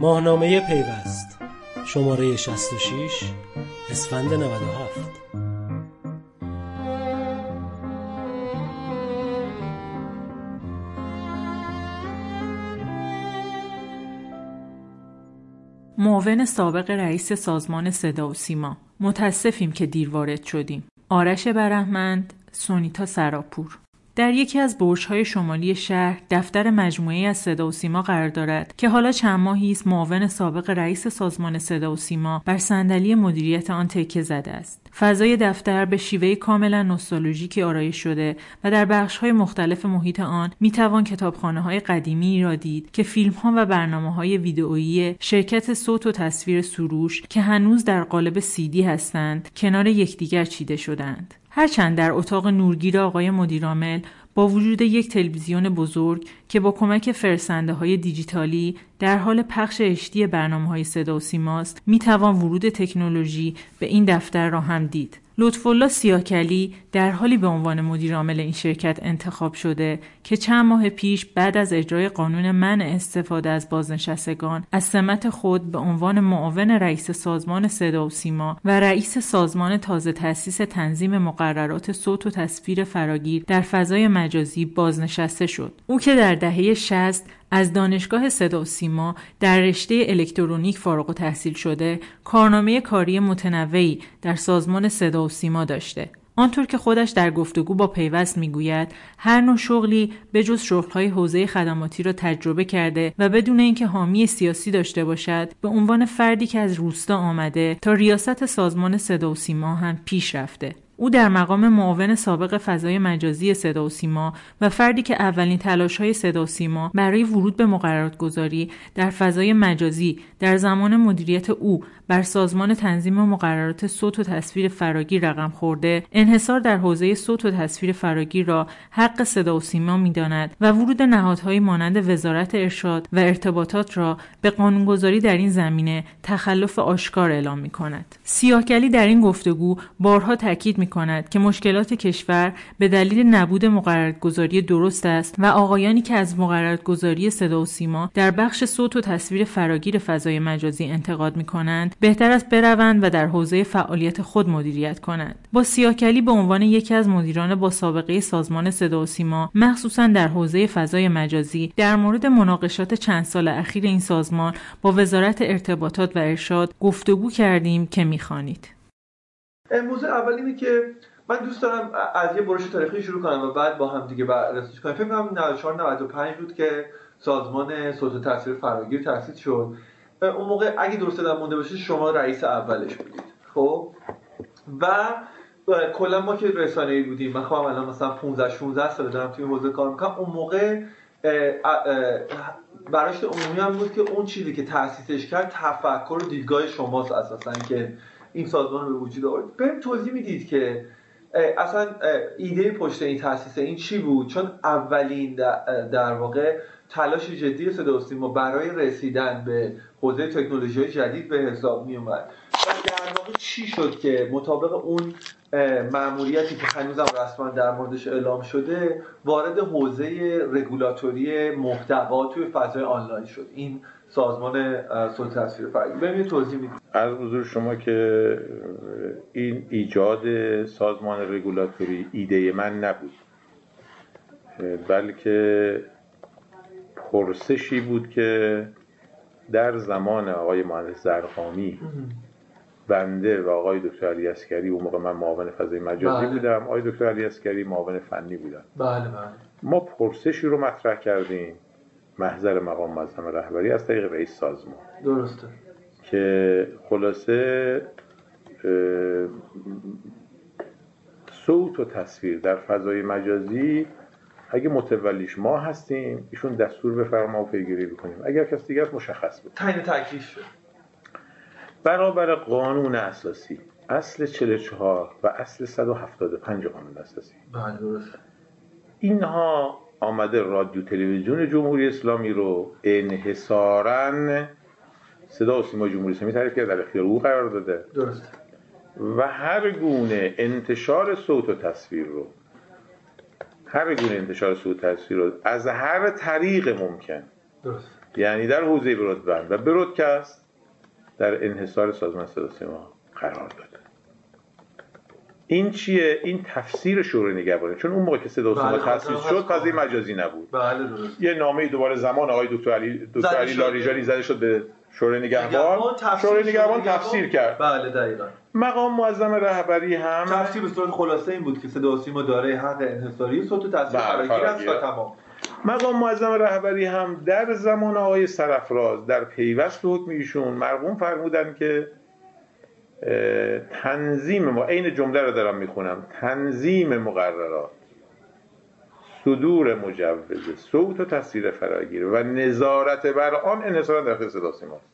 ماهنامه پیوست. شماره 66 اسفند 97 معاون سابق رئیس سازمان صدا و سیما. متاسفیم که دیر وارد شدیم آرش برهمند سونیتا سراپور. در یکی از برج‌های شمالی شهر دفتر مجموعه از صدا و سیما قرار دارد که حالا چند ماهی است معاون سابق رئیس سازمان صدا و سیما بر صندلی مدیریت آن تکه زده است. فضای دفتر به شیوه کاملا نوستالژیکی آرایش شده و در بخش‌های مختلف محیط آن می‌توان کتابخانه های قدیمی را دید که فیلم ها و برنامه های ویدئویی شرکت صوت و تصویر سروش که هنوز در قالب سیدی هستند کنار یکدیگر چیده شدند. هرچند در اتاق نورگیر آقای مدیرعامل با وجود یک تلویزیون بزرگ که با کمک فرسنده های دیجیتالی در حال پخش اشتی برنامه های صدا و سیماست می توان ورود تکنولوژی به این دفتر را هم دید. لطفالله سیاکلی در حالی به عنوان مدیر عامل این شرکت انتخاب شده که چند ماه پیش بعد از اجرای قانون منع استفاده از بازنشستگان از سمت خود به عنوان معاون رئیس سازمان صدا و سیما و رئیس سازمان تازه تأسیس تنظیم مقررات صوت و تصویر فراگیر در فضای مجازی بازنشسته شد او که در دهه 60 از دانشگاه صدا و سیما در رشته الکترونیک فارغ و تحصیل شده کارنامه کاری متنوعی در سازمان صدا و سیما داشته. آنطور که خودش در گفتگو با پیوست می‌گوید هر نوع شغلی به جز شغلهای حوزه خدماتی را تجربه کرده و بدون اینکه حامی سیاسی داشته باشد به عنوان فردی که از روستا آمده تا ریاست سازمان صدا و سیما هم پیش رفته. او در مقام معاون سابق فضای مجازی صدا و سیما و فردی که اولین تلاش های صدا و سیما برای ورود به مقررات گذاری در فضای مجازی در زمان مدیریت او بر سازمان تنظیم مقررات صوت و تصویر فراگیر رقم خورده انحصار در حوزه صوت و تصویر فراگیر را حق صدا و سیما می‌داند و ورود نهادهایی مانند وزارت ارشاد و ارتباطات را به قانونگذاری در این زمینه تخلف آشکار اعلام می کند. سیاهکلی در این گفتگو بارها تاکید می کند که مشکلات کشور به دلیل نبود مقرراتگذاری درست است و آقایانی که از مقرراتگذاری صدا و سیما در بخش صوت و تصویر فراگیر فضای مجازی انتقاد می کنند بهتر است بروند و در حوزه فعالیت خود مدیریت کنند. با سیاکلی به عنوان یکی از مدیران با سابقه سازمان صدا و سیما مخصوصا در حوزه فضای مجازی در مورد مناقشات چند سال اخیر این سازمان با وزارت ارتباطات و ارشاد گفتگو کردیم که می‌خوانید. موضوع اول اینه که من دوست دارم از یه برش تاریخی شروع کنم و بعد با هم دیگه بررسی کنیم فکر کنم 94 95 بود که سازمان صوت و تصویر فراگیر تأسیس شد. اون موقع اگه درست دارم مونده باشه شما رئیس اولش بودید. خب؟ و کلا ما که رسانه‌ای بودیم. من خودم الان مثلا 15 16 سال دارم توی حوزه کار می‌کنم. اون موقع براش عمومی هم بود که اون چیزی که تأسیسش کرد تفکر و دیدگاه شماست اساسا که این سازمان به وجود آورد. بهم توضیح می‌دید که اصلا ایده پشت این تاسیس این چی بود؟ چون اولین در واقع تلاش جدی صدا و برای رسیدن به حوزه تکنولوژی جدید به حساب می اومد. و در واقع چی شد که مطابق اون معمولیتی که هنوزم رسما در موردش اعلام شده وارد حوزه رگولاتوری محتوا توی فضای آنلاین شد. این سازمان صوت تصویر فرهنگی. بهم توضیح می‌دید از حضور شما که این ایجاد سازمان رگولاتوری ایده من نبود بلکه پرسشی بود که در زمان آقای مهندس ضرغامی بنده و آقای دکتر علی عسکری اون موقع من معاون فضای مجازی بله. بودم آقای دکتر علی عسکری معاون فنی بودم بله بله. ما پرسشی رو مطرح کردیم. محضر مقام معظم رهبری از طریق رئیس سازمان. درسته. که خلاصه صوت و تصویر در فضای مجازی اگه متولیش ما هستیم ایشون دستور بفرما و پیگیری بکنیم. اگر کس دیگر مشخص بود تعیین تکلیف شد. برابر قانون اساسی اصل 44 و اصل 175 قانون اساسی. بله درست اینها آمده رادیو تلویزیون جمهوری اسلامی رو انحصارا صدا و سیما جمهوری اسلامی تعریف کرده در اختیار او قرار داده. درست. و هر گونه انتشار صوت و تصویر رو هر گونه انتشار صوت و تصویر رو از هر طریق ممکن. درست. یعنی در حوزه برودبند و برودکست در انحصار سازمان صدا سیما قرار داد این چیه؟ این تفسیر شورای نگهبانی. چون اون موقع که صدا سیما بله، خاطرم شد. فضای مجازی نبود. بله درست. یه نامه دوباره زمان آقای دکتر علی دکتر علی. لاریجانی زده شد به شورای نگهبان شورای. نگهبان تفسیر کرد بله دقیقا مقام معظم رهبری هم تفسیر به صورت خلاصه این بود که صدا و سیما دارای حق انحصاری صوت و تصویر فراگیر است. و تمام مقام معظم رهبری هم در زمان آقای سرفراز در پیوست حکم ایشون مرقوم فرمودن که تنظیم ما عین جمله رو دارم می‌خونم تنظیم مقررات صدور مجوز صوت و تصویر فراگیر و نظارت بر آن انحصارا در اختیار صدا سیماست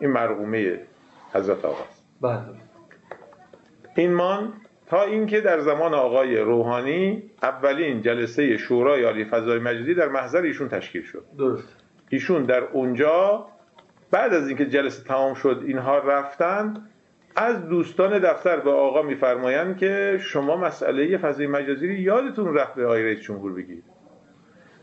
این مرقومه حضرت آقاست بله. این مان تا اینکه در زمان آقای روحانی اولین جلسه شورای عالی فضای مجازی در محضر ایشون تشکیل شد. درست. ایشون در اونجا بعد از اینکه جلسه تمام شد اینها رفتن از دوستان دفتر به آقا میفرمایند که شما مسئله فضای مجازی یادتون رفت به آقای رئیس جمهور بگید.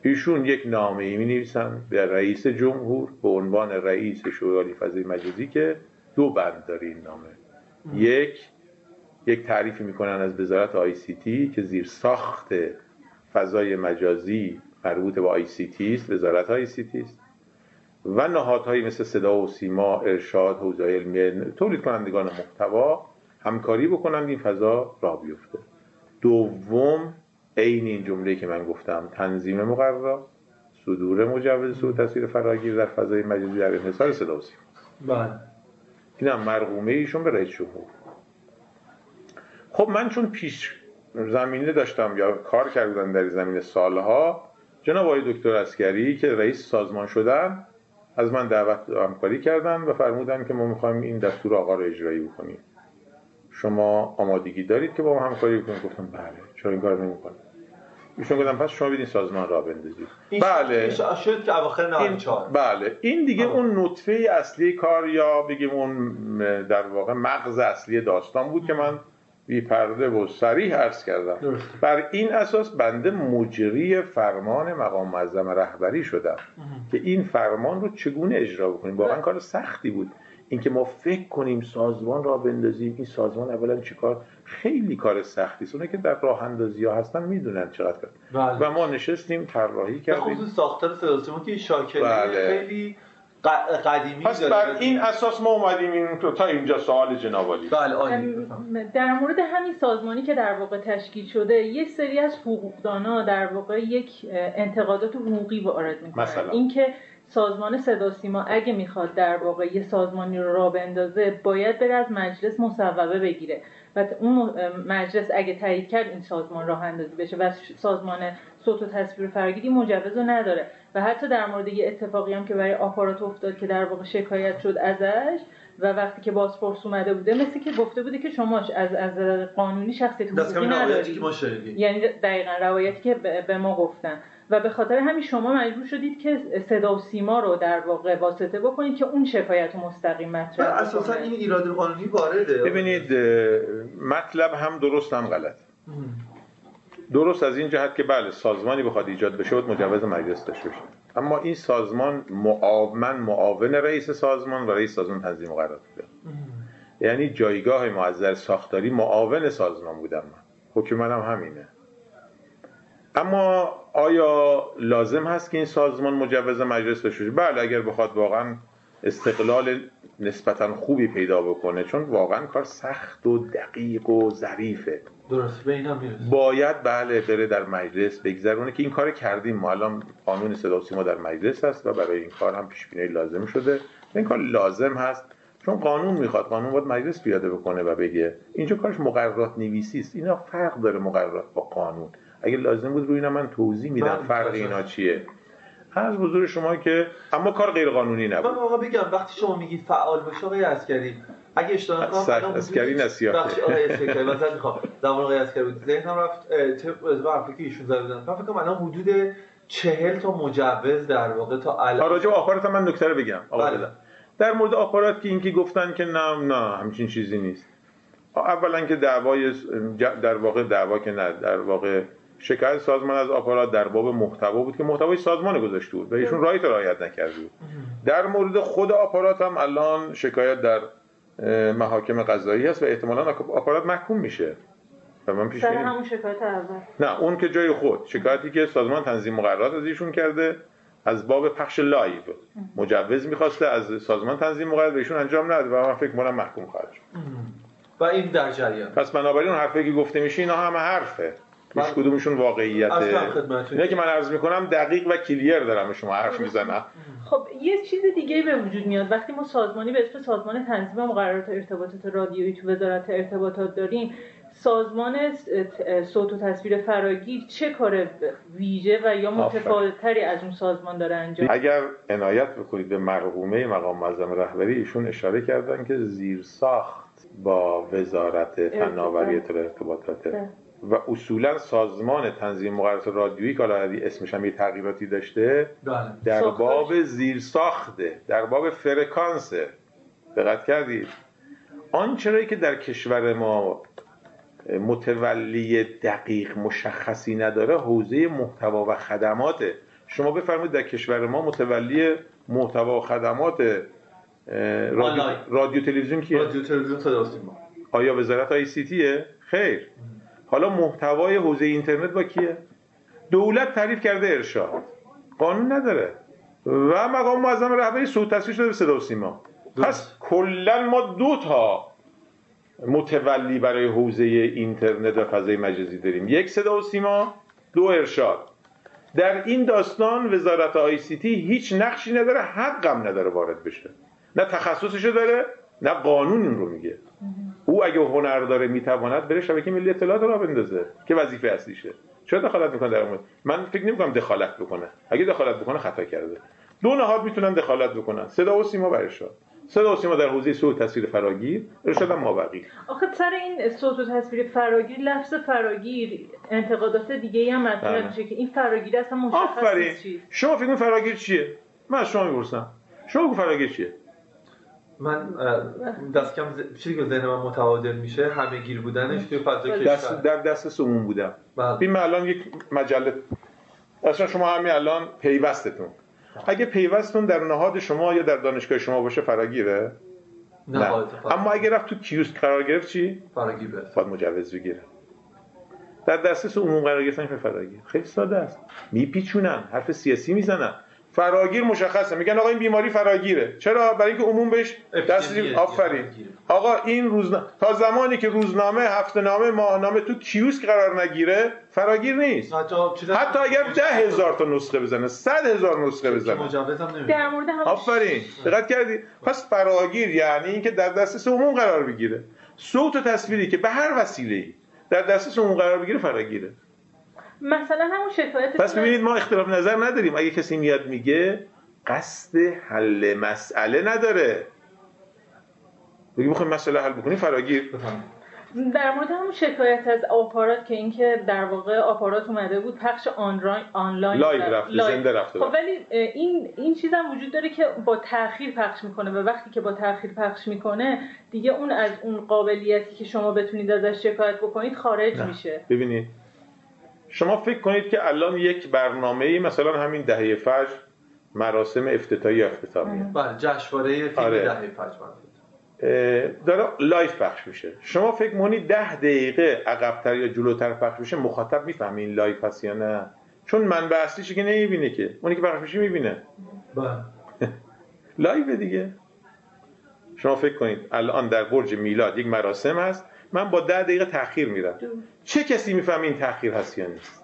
ایشون یک نامه ای می نویسن به رئیس جمهور به عنوان رئیس شورای فضای مجازی که دو بند داره این نامه. یک یک تعریفی می‌کنن از وزارت ICT که زیر ساخت فضای مجازی مربوط به ICT است وزارت ICT است. و نهادهایی مثل صدا و سیما ارشاد حوزه علمی تولید کنندگان محتوا همکاری بکنند این فضا راه بیفته. دوم عین این جمله که من گفتم تنظیم مقررات صدور مجوز صوت تصویر فراگیر در فضای مجازی در انحصار صدا و سیما. بله. این هم مرقومه ایشون به رئیس جمهور. خب من چون پیش زمینه داشتم یا کار کردم در زمینه سالها جناب آقای دکتر اسکری که رئیس سازمان شدن از من دعوت همکاری کردن و فرمودن که ما می‌خوایم این دستور آقا رو اجرایی بکنیم. شما آمادگی دارید که با ما همکاری بکنید؟ گفتم بله چرا این کار نمی‌کنید؟ ایشون گفتم پس شما بدین سازمان را بندازید. بله. شد که اواخر این 94 بله. این دیگه آه. اون نطفه اصلی کار یا بگیم اون در واقع مغز اصلی داستان بود که من بی پرده و صریح عرض کردم. بر این اساس بنده مجری فرمان مقام معظم رهبری شدم. که این فرمان رو چگونه اجرا بکنیم؟ واقعا کار سختی بود. اینکه ما فکر کنیم سازمان را بندازیم این سازمان اولا چیکار خیلی کار سختی است. که در راه اندازی ها هستن می‌دونن چقدر کار. بله. و ما نشستیم طراحی به کردیم. خصوص ساختار صدا که شاکله بله. خیلی قدیمی پس داره. بر این اساس ما اومدیم این تو تا اینجا سوال جناب عالی بله در مورد همین سازمانی که در واقع تشکیل شده یک سری از حقوقدانا در واقع یک انتقادات حقوقی وارد می‌کنن. مثلا؟ اینکه سازمان صدا سیما اگه می‌خواد در واقع یه سازمانی رو راه بندازه باید بره از مجلس مصوبه بگیره. و اون مجلس اگه تایید کرد این سازمان راه اندازی بشه. و سازمان صوت و تصویر فرگیری مجوز رو نداره. و حتی در مورد یه اتفاقی هم که برای آپارات افتاد که در واقع شکایت شد ازش و وقتی که بازپرس اومده بوده مثل که گفته بوده که شما از از قانونی شخصیت حقوقی ندارید. یعنی دقیقا روایتی که به ما گفتن. و به خاطر همین شما مجبور شدید که صدا و سیما رو در واقع واسطه بکنید که اون شکایت رو مستقیم مطرح اساسا. این ایراد قانونی وارده. ببینید مطلب هم درست هم غلط. درست از این جهت که بله سازمانی بخواد ایجاد بشه باید مجوز مجلس داشته باشه. اما این سازمان معاون معاون رئیس سازمان و رئیس سازمان تنظیم قرار بوده یعنی جایگاه معذر ساختاری معاون سازمان بودم من. حکم منم همینه. اما آیا لازم هست که این سازمان مجوز مجلس داشته باشه؟ بله اگر بخواد واقعا استقلال نسبتا خوبی پیدا بکنه چون واقعا کار سخت و دقیق و ظریفه. درست به این هم می‌رسه. باید بله بره در مجلس بگذرونه که این کار کردیم. ما الان قانون صدا سیما در مجلس هست و برای این کار هم پیش بینی لازم شده. این کار لازم هست چون قانون می‌خواد. قانون باید مجلس پیاده بکنه و بگه اینجا کارش مقررات نویسی است. اینا فرق داره مقررات با قانون. اگه لازم بود روی اینا من توضیح میدم بله، فرق بله. اینا چیه. از حضور شما که اما کار غیر قانونی من نبود آقا بگم وقتی شما میگید فعال باشه آقای عسکری اگه اشتباه نکنم عسکری نسیاه. بخش آقای عسکری مثلا می‌خوام در مورد آقای عسکری بود ذهنم رفت. طبق از حرفی که ایشون زده بودن من فکر کنم الان حدود چهل تا مجوز در واقع تا الان. راجع به آپارات من نکته رو بگم. آقا بله. در مورد آپارات که اینکه گفتن که نه نه همچین چیزی نیست. اولا که دعوای در واقع دعوا که نه در واقع شکایت سازمان از آپارات در باب محتوا بود که محتوای سازمان گذاشته بود و ایشون right رعایت نکرده بود. در مورد خود آپارات هم الان شکایت در محاکم قضایی هست و احتمالا آپارات محکوم میشه. و من پیش همون شکایت اول. نه اون که جای خود. شکایتی که سازمان تنظیم مقررات از ایشون کرده از باب پخش live. مجوز می‌خواسته از سازمان تنظیم مقررات بهشون انجام نداده و من فکر کنم محکوم خواهد شد. و این در جریان. پس بنابراین اون حرفی که گفته میشه اینا همه حرفه. هیچ کدومشون واقعیته اینا که من عرض می‌کنم دقیق و کلیر دارم شما حرف می‌زنم. خب یه چیز دیگه به وجود میاد. وقتی ما سازمانی به اسم سازمان تنظیم مقررات ارتباطات رادیویی تو وزارت ارتباطات داریم سازمان صوت و تصویر فراگیر چه کار ویژه و یا متفاوتتری از اون سازمان داره انجام؟ اگر عنایت بکنید به مرحومه مقام معظم رهبری ایشون اشاره کردن که زیر ساخت با وزارت فناوری ارتباطات بله. و اصولا سازمان تنظیم مقررات رادیویی که اسمش هم یه تغییراتی داشته بله. در باب زیر ساخته در باب فرکانسه. دقت کردید؟ آنچه که در کشور ما متولی دقیق مشخصی نداره حوزه محتوا و خدماته شما بفرمایید در کشور ما متولی محتوا و خدمات رادیو, رادیو تلویزیون کیه؟ رادیو تلویزیون صدا آیا وزارت آی سی تیه؟ خیر. حالا محتوای حوزه اینترنت با کیه؟ دولت تعریف کرده ارشاد. قانون نداره. و مقام معظم رهبری صوت تصویر شده به صدا و سیما. پس کلا ما دو تا متولی برای حوزه اینترنت و فضای مجازی داریم. یک صدا و سیما دو ارشاد. در این داستان وزارت آی سی تی هیچ نقشی نداره حقم نداره وارد بشه. نه تخصصشو داره نه قانون این رو میگه. او اگه هنر داره می‌تواند بره شبکه ملی اطلاعات را بندازه که وظیفه اصلیشه. چرا دخالت می‌کنه در مورد؟ من فکر نمی‌کنم دخالت بکنه. اگه دخالت بکنه خطا کرده. دو نهاد می‌تونن دخالت بکنن. صدا و سیما برشاد صدا و سیما در حوزه صوت تصویر فراگیر. ارشاد ما بقی آخه سر این صوت و تصویر فراگیر لفظ فراگیر انتقادات دیگه هم مطرح بله. میشه که این فراگیر اصلا مشخص چیه شما فکر فراگیر چیه؟ من از شما می‌پرسم. شما فراگیر چیه؟ من دست کم چیزی که ذهن من متعادل میشه همه گیر بودنش توی فضای دست در دست سمون بودم. بله. این الان یک مجله اصلا شما همین الان پیوستتون. اگه پیوستون در نهاد شما یا در دانشگاه شما باشه فراگیره؟ نه, نه. اما اگه رفت تو کیوسک قرار گرفت چی؟ فراگیر باید مجوز بگیره. در دسترس عموم قرار گرفتن فراگیر. خیلی ساده است. میپیچونن حرف سیاسی می‌زنن. فراگیر مشخصه. میگن آقا این بیماری فراگیره. چرا؟ برای اینکه عموم بهش دست آفرین. آقا این روزنامه تا زمانی که روزنامه هفته نامه ماهنامه تو کیوسک قرار نگیره فراگیر نیست. حتی اگر ده هزار تا نسخه بزنه صد هزار نسخه بزنه. در مورد آفرین. دقت کردی؟ پس فراگیر یعنی اینکه در دسترس عموم قرار بگیره. صوت و تصویری که به هر وسیله در دسترس عموم قرار بگیره فراگیره. مثلا همون شکایت پس ببینید ما اختلاف نظر نداریم. اگه کسی میاد میگه قصد حل مسئله نداره. بگی بخوایم مسئله حل بکنیم فراگیر. در مورد همون شکایت از آپارات که اینکه در واقع آپارات اومده بود پخش آنلاین آنلاین live رفته زنده رفته. خب ولی این این چیز هم وجود داره که با تاخیر پخش می‌کنه و وقتی که با تاخیر پخش می‌کنه دیگه اون از اون قابلیتی که شما بتونید ازش شکایت بکنید خارج نه. میشه. ببینید شما فکر کنید که الان یک برنامه ای مثلا همین دهه فجر مراسم افتتاحی اختتامیه. بله جشنواره فیلم آره. دهه فجر داره live پخش میشه. شما فکر می‌کنی ده دقیقه عقبتر یا جلوتر پخش میشه؟ مخاطب می‌فهمه این live هست یا نه. چون منبع اصلیش که نمی‌بینه که. اونی که پخش میشه می‌بینه. بله. live دیگه. شما فکر کنید الان در برج میلاد یک مراسم هست. من با ده دقیقه تاخیر میرم چه کسی می‌فهمه این تاخیر هست یا نیست؟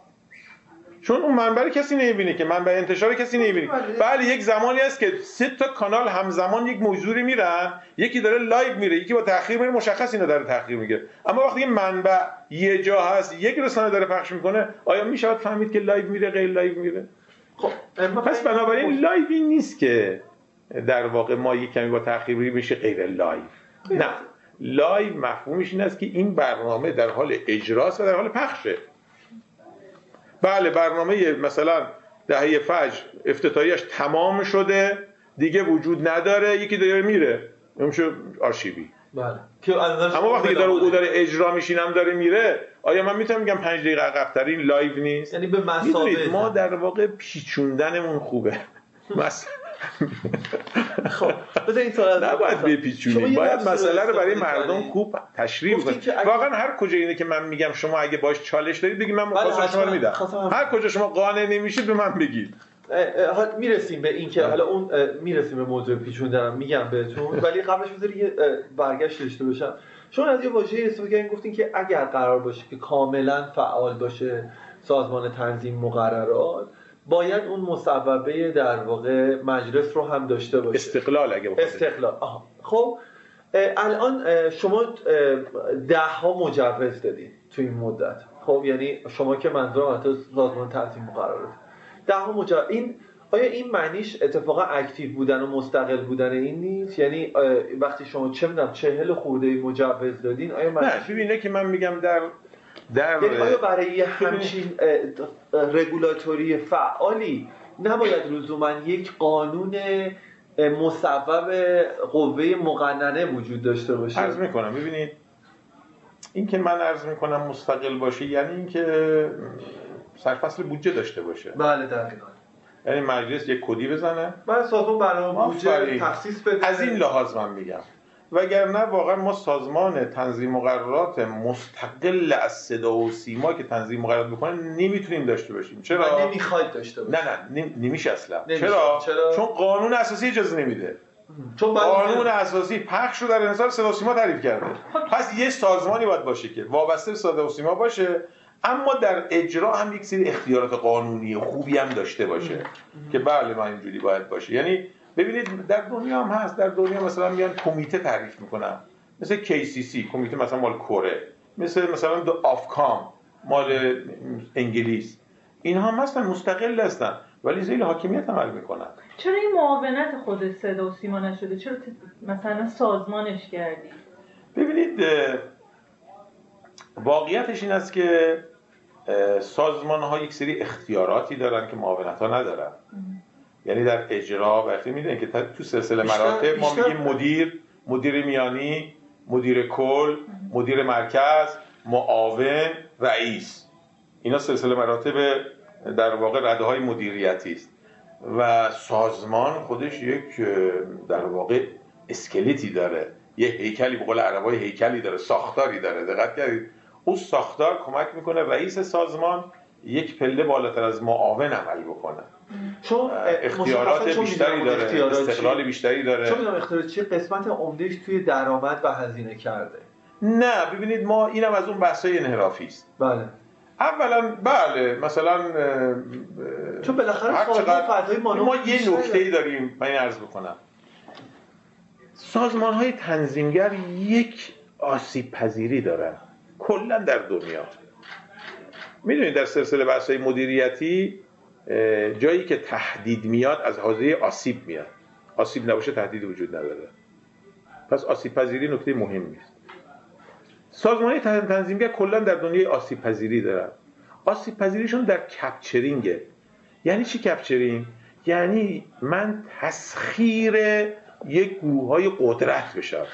چون اون منبع کسی نمی‌بینه که منبع انتشار کسی نمی‌بینه. بله یک زمانی هست که سه تا کانال همزمان یک موضوعی میرن یکی داره live میره یکی با تاخیر میره مشخص اینا داره تاخیر می‌گیره اما وقتی منبع یه جا هست یک رسانه داره پخش می‌کنه آیا می‌شود فهمید که live میره غیر live میره؟ خب پس بنابراین live ی نیست که در واقع ما یک کمی با تاخیر میشه غیر live. نه. live مفهومش این است که این برنامه در حال اجراست و در حال پخشه. بله برنامه مثلا دهه فجر افتتاحیش تمام شده دیگه وجود نداره یکی داره میره. میشه آرشیوی. بله. که اما وقتی داره او داره اجرا میشینم داره میره آیا من می‌تونم میگم پنج دقیقه عقب‌تر این live نیست. یعنی به مسابقه. ما در واقع پیچوندنمون خوبه. مثلا خب بذار این سوال نباید بپیچونیم. باید مسئله رو برای مردم خوب تشریح کنیم واقعا هر کجا اینه که من میگم شما اگه باش چالش دارید بگید من مخواستم شما رو میدم. هر کجا شما قانع نمیشید به من بگید. می‌رسیم به این که حالا اون می‌رسیم به موضوع پیچوندنم میگم بهتون. ولی قبلش بذاری یه برگشت داشته باشم. شما از یه واژه استفاده کردین گفتین که اگر قرار باشه که کاملا فعال باشه سازمان تنظیم مقررات باید اون مصوبه در واقع مجلس رو هم داشته باشه. استقلال اگه استقلال. آها. خب الان شما ده ها مجوز دادین تو این مدت. خب یعنی شما که منظورم حتی سازمان تنظیم مقررات ده ها مجوز. این آیا این معنیش اتفاقا اکتیو بودن و مستقل بودن این نیست؟ یعنی وقتی شما چه می‌دونم چهل خورده مجوز دادین آیا معنیش نه که من میگم در در یعنی آیا برای همچین رگولاتوری فعالی نباید لزوما یک قانون مصوب قوه مقننه وجود داشته باشه؟ عرض می‌کنم. ببینید این که من عرض می‌کنم مستقل باشه یعنی اینکه سرفصل بودجه داشته باشه. بله دقیقا. یعنی مجلس یک کدی بزنه. من سازمان برنامه بودجه تخصیص بده. از این لحاظ من میگم. وگرنه واقعا ما سازمان تنظیم مقررات مستقل از صدا و سیما که تنظیم مقررات بکنه نمی‌تونیم داشته باشیم. چرا؟ نمی‌خواید داشته باشیم. نه نه نمیشه اصلا. چرا؟ چرا؟ چون قانون اساسی اجازه نمیده. چون قانون اساسی پخش رو در انحصار صدا و سیما تعریف کرده. پس یه سازمانی باید باشه که وابسته به صدا و سیما باشه اما در اجرا هم یک سری اختیارات قانونی خوبی هم داشته باشه. که بله ما اینجوری باید باشه. یعنی ببینید در دنیا هم هست در دنیا مثلا میان کمیته تعریف می‌کنن مثل KCC کمیته مثلا مال کره. مثل مثلا دو آفکام مال انگلیس. اینها هستن مستقل هستن ولی زیر حاکمیت عمل می‌کنن. چرا این معاونت خود صدا و سیما نشده؟ چرا مثلا سازمانش کردی؟ ببینید واقعیتش این است که سازمان ها یک سری اختیاراتی دارن که معاونت ها ندارن یعنی در اجرا وقتی می‌دونید که تو سلسله مراتب ما میگیم مدیر مدیر میانی مدیر کل مدیر مرکز معاون رئیس. اینا سلسله مراتب در واقع رده های مدیریتی است. و سازمان خودش یک در واقع اسکلیتی داره. یه هیکلی به قول عربای هیکلی داره ساختاری داره. دقت کردید. اون ساختار کمک می‌کنه رئیس سازمان یک پله بالاتر از معاون عمل بکنه. چون اختیارات بیشتری داره استقلال بیشتری داره. چون می‌دونم اختیارات چیه؟ قسمت عمدهش توی درآمد و هزینه کرده. نه ببینید ما اینم از اون بحثای انحرافی است. بله. اولا بله مثلا چون بالاخره سازمان ما یه نکته ای داریم من عرض بکنم. سازمان های تنظیمگر یک آسیب پذیری دارن. کلا در دنیا. می‌دونید در سلسله بحث مدیریتی جایی که تهدید میاد از حوزه آسیب میاد. آسیب نباشه تهدید وجود نداره. پس آسیب پذیری نکته مهمی است سازمان تنظیمگر کلا در دنیای آسیب پذیری دارن. آسیب پذیریشون در کپچرینگه یعنی چی کپچرینگ؟ یعنی من تسخیر یک گروه های قدرت بشم.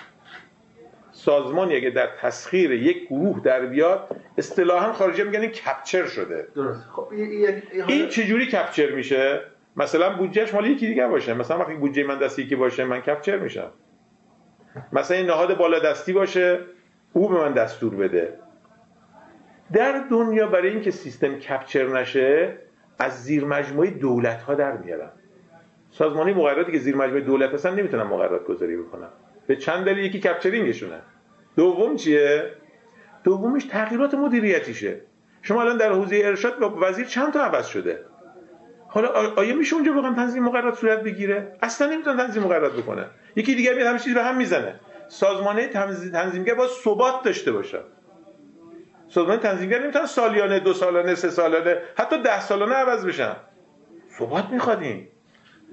سازمانی اگه در تسخیر یک گروه در بیاد اصطلاحا خارجی میگن این کپچر شده. درست. خب این چجوری کپچر میشه؟ مثلا بودجهش مال یکی دیگه باشه. مثلا وقتی بودجه من دستی یکی باشه من کپچر میشم. مثلا این نهاد بالا دستی باشه او به من دستور بده. در دنیا برای اینکه سیستم کپچر نشه از زیر مجموعه دولت ها در میارن. سازمانی مقرراتی که زیر مجموعه دولت هستن نمی‌تونن مقررات گذاری بکنن. به چند دلیل یکی کپچرینگشونه. دوم چیه؟ دومش تغییرات مدیریتیشه. شما الان در حوزه ارشاد با وزیر چند تا عوض شده؟ حالا آیا میشه اونجا واقعا تنظیم مقررات صورت بگیره؟ اصلا نمی‌تونه تنظیم مقررات بکنه یکی دیگه میاد همه چیز به هم می‌زنه. سازمانه تنظیمگر با ثبات داشته باشه. سازمان تنظیمگر نمی‌تونه سالیانه دو سالانه سه سالانه حتی ده سالانه عوض بشن. ثبات میخوادیم.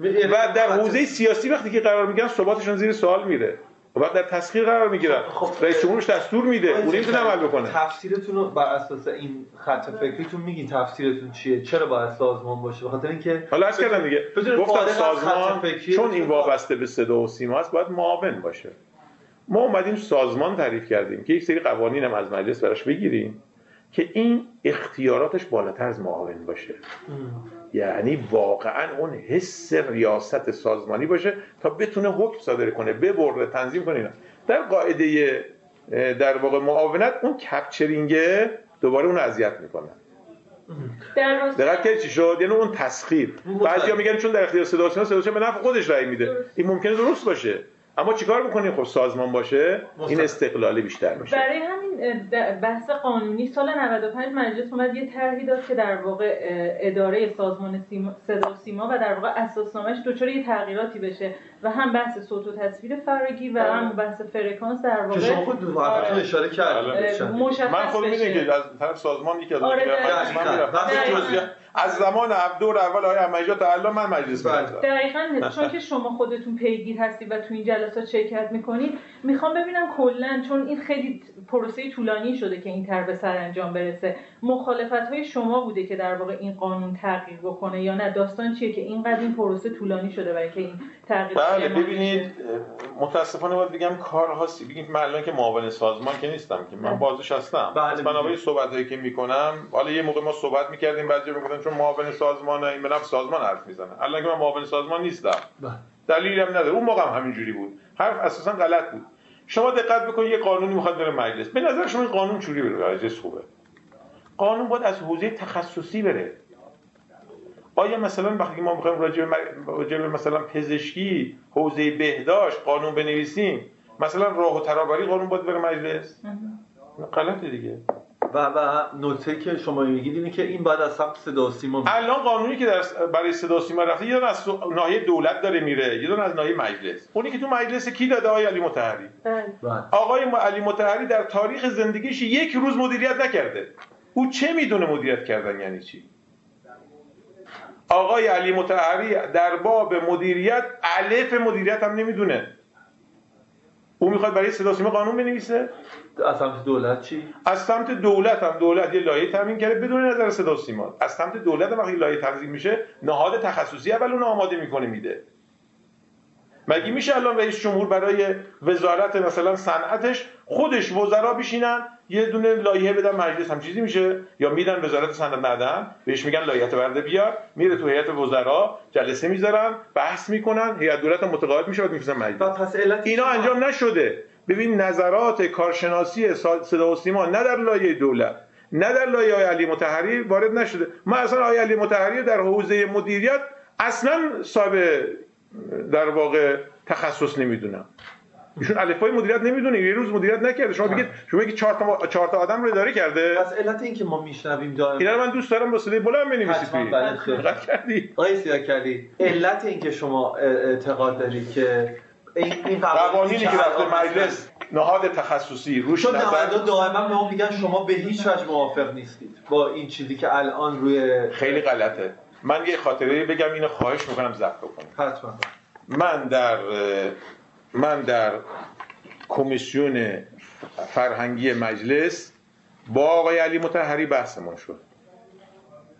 و در حوزه سیاسی وقتی که قرار میگن ثباتشون زیر سوال میره. و بعد در تسخیر قرار می‌گیرن. خب. رئیس جمهورش دستور میده. اون نمی‌تونه عمل بکنه. تفسیرتون رو بر اساس این خط فکریتون میگین تفسیرتون چیه؟ چرا باید سازمان باشه؟ بخاطر اینکه حالا از کردم دیگه. گفتم سازمان چون این وابسته به صدا و سیما است باید معاون باشه. ما اومدیم سازمان تعریف کردیم که یک سری قوانین هم از مجلس براش بگیریم. که این اختیاراتش بالاتر از معاون باشه. یعنی واقعا اون حس ریاست سازمانی باشه تا بتونه حکم صادر کنه ببره تنظیم کنه در قاعده در واقع معاونت اون کپچرینگه دوباره اون اذیت می‌کنه. دقت چی شد؟ یعنی اون تسخیر. بعضیا میگن چون در اختیار صدا صدا به نفع خودش رأی میده. این ممکنه درست باشه. اما چیکار می‌کنیم خب سازمان باشه این استقلالی بیشتر میشه. برای همین بحث قانونی سال 95 مجلس اومد یه طرحی داد که در واقع اداره سازمان صدا و سیما و در واقع اساسنامه‌اش دچار یه تغییراتی بشه و هم بحث صوت و تصویر فرگی و هم بله. بحث فرکانس در واقع که شما خود آره. اشاره کردید. من خود می‌دونم که از طرف سازمان یکی از آره. من از زمان دور اول آقای احمدی تا الان من مجلس بله. دقیقاً. چون که شما خودتون پیگیر هستی و تو این جلسات شرکت می‌کنید می‌خوام ببینم کلا چون این خیلی پروسه طولانی شده که این طرح به سرانجام برسه مخالفت های شما بوده که در واقع این قانون تغییر بکنه یا نه؟ داستان چیه که اینقدر این پروسه طولانی شده برای که این تغییر بله ببینید متاسفانه باید بگم کارهاست بگید من الان که معاون سازمان که نیستم که من بله. بازش هستم. بله بنابراین صحبت که می‌کنم حالا یه موقع ما صحبت می‌کردیم بعضی می‌گفتن چون معاون سازمان این سازمان حرف می‌زنه. الان که من معاون سازمان نیستم. بله. دلیلی هم نداره. اون موقع هم همینجوری بود. حرف اساسا غلط بود. شما دقت بکنید یه قانونی می‌خواد بره مجلس. به نظر شما این قانون چوری بره؟ مجلس خوبه. قانون باید از حوزه تخصصی بره. آیا مثلا وقتی ما می‌خوایم راجع به مثلا پزشکی حوزه بهداشت قانون بنویسیم مثلا راه و ترابری قانون باید بره مجلس؟ غلطه دیگه. و و نکته که شما میگید اینه که این بعد از سمت صدا سیما الان قانونی که در برای صدا سیما رفته یه از ناحیه دولت داره میره یه از ناحیه مجلس. اونی که تو مجلس کی داده؟ آقای علی متحری. بله. بله. آقای علی متحری در تاریخ زندگیش یک روز مدیریت نکرده. او چه می‌دونه مدیریت کردن یعنی چی؟ آقای علی متحری در باب مدیریت الف مدیریت هم نمی‌دونه. او می‌خواد برای صدا سیما قانون بنویسه؟ از سمت دولت چی؟ از سمت دولت هم دولت یه لایه تامین کرده بدون نظر صدا سیما. از سمت دولت هم وقتی لایه تنظیم میشه نهاد تخصصی اول اون آماده می‌کنه میده. مگه میشه الان رئیس جمهور برای وزارت مثلا صنعتش خودش وزرا بشینن یه دونه لایحه بدن مجلس هم چیزی میشه؟ یا میدن وزارت صنعت ندن بهش میگن لایحه برده بیار میره تو هیئت وزرا جلسه می‌ذارن بحث می‌کنن هیئت دولت متقاعد میشه بعد میفرستن مجلس. اینا انجام نشده. ببین نظرات کارشناسی صدا و سیما نه در لایه دولت نه در لایه علی متحری وارد نشده. ما اصلا آقای علی متحری در حوزه مدیریت اصلا صاحب در واقع تخصص نمی‌دونم. ایشون الفبای مدیریت نمی‌دونه یه روز مدیریت نکرده. شما بگید شما بگید چهار تا چهار تا آدم رو اداره کرده؟ پس علت این که ما میشنویم دائما. اینا من دوست دارم با صدای بلند بنویسید. دقت کردی. آقای کردی علت این که شما اعتقاد دارید که این قوانینی که رفته مجلس نهاد تخصصی روش نظر دائما به ما میگن شما به هیچ وجه موافق نیستید با این چیزی که الان روی خیلی غلطه. من یه خاطره بگم اینو خواهش می‌کنم ضبط کنم حتما. من در من در کمیسیون فرهنگی مجلس با آقای علی متحری بحثمون شد.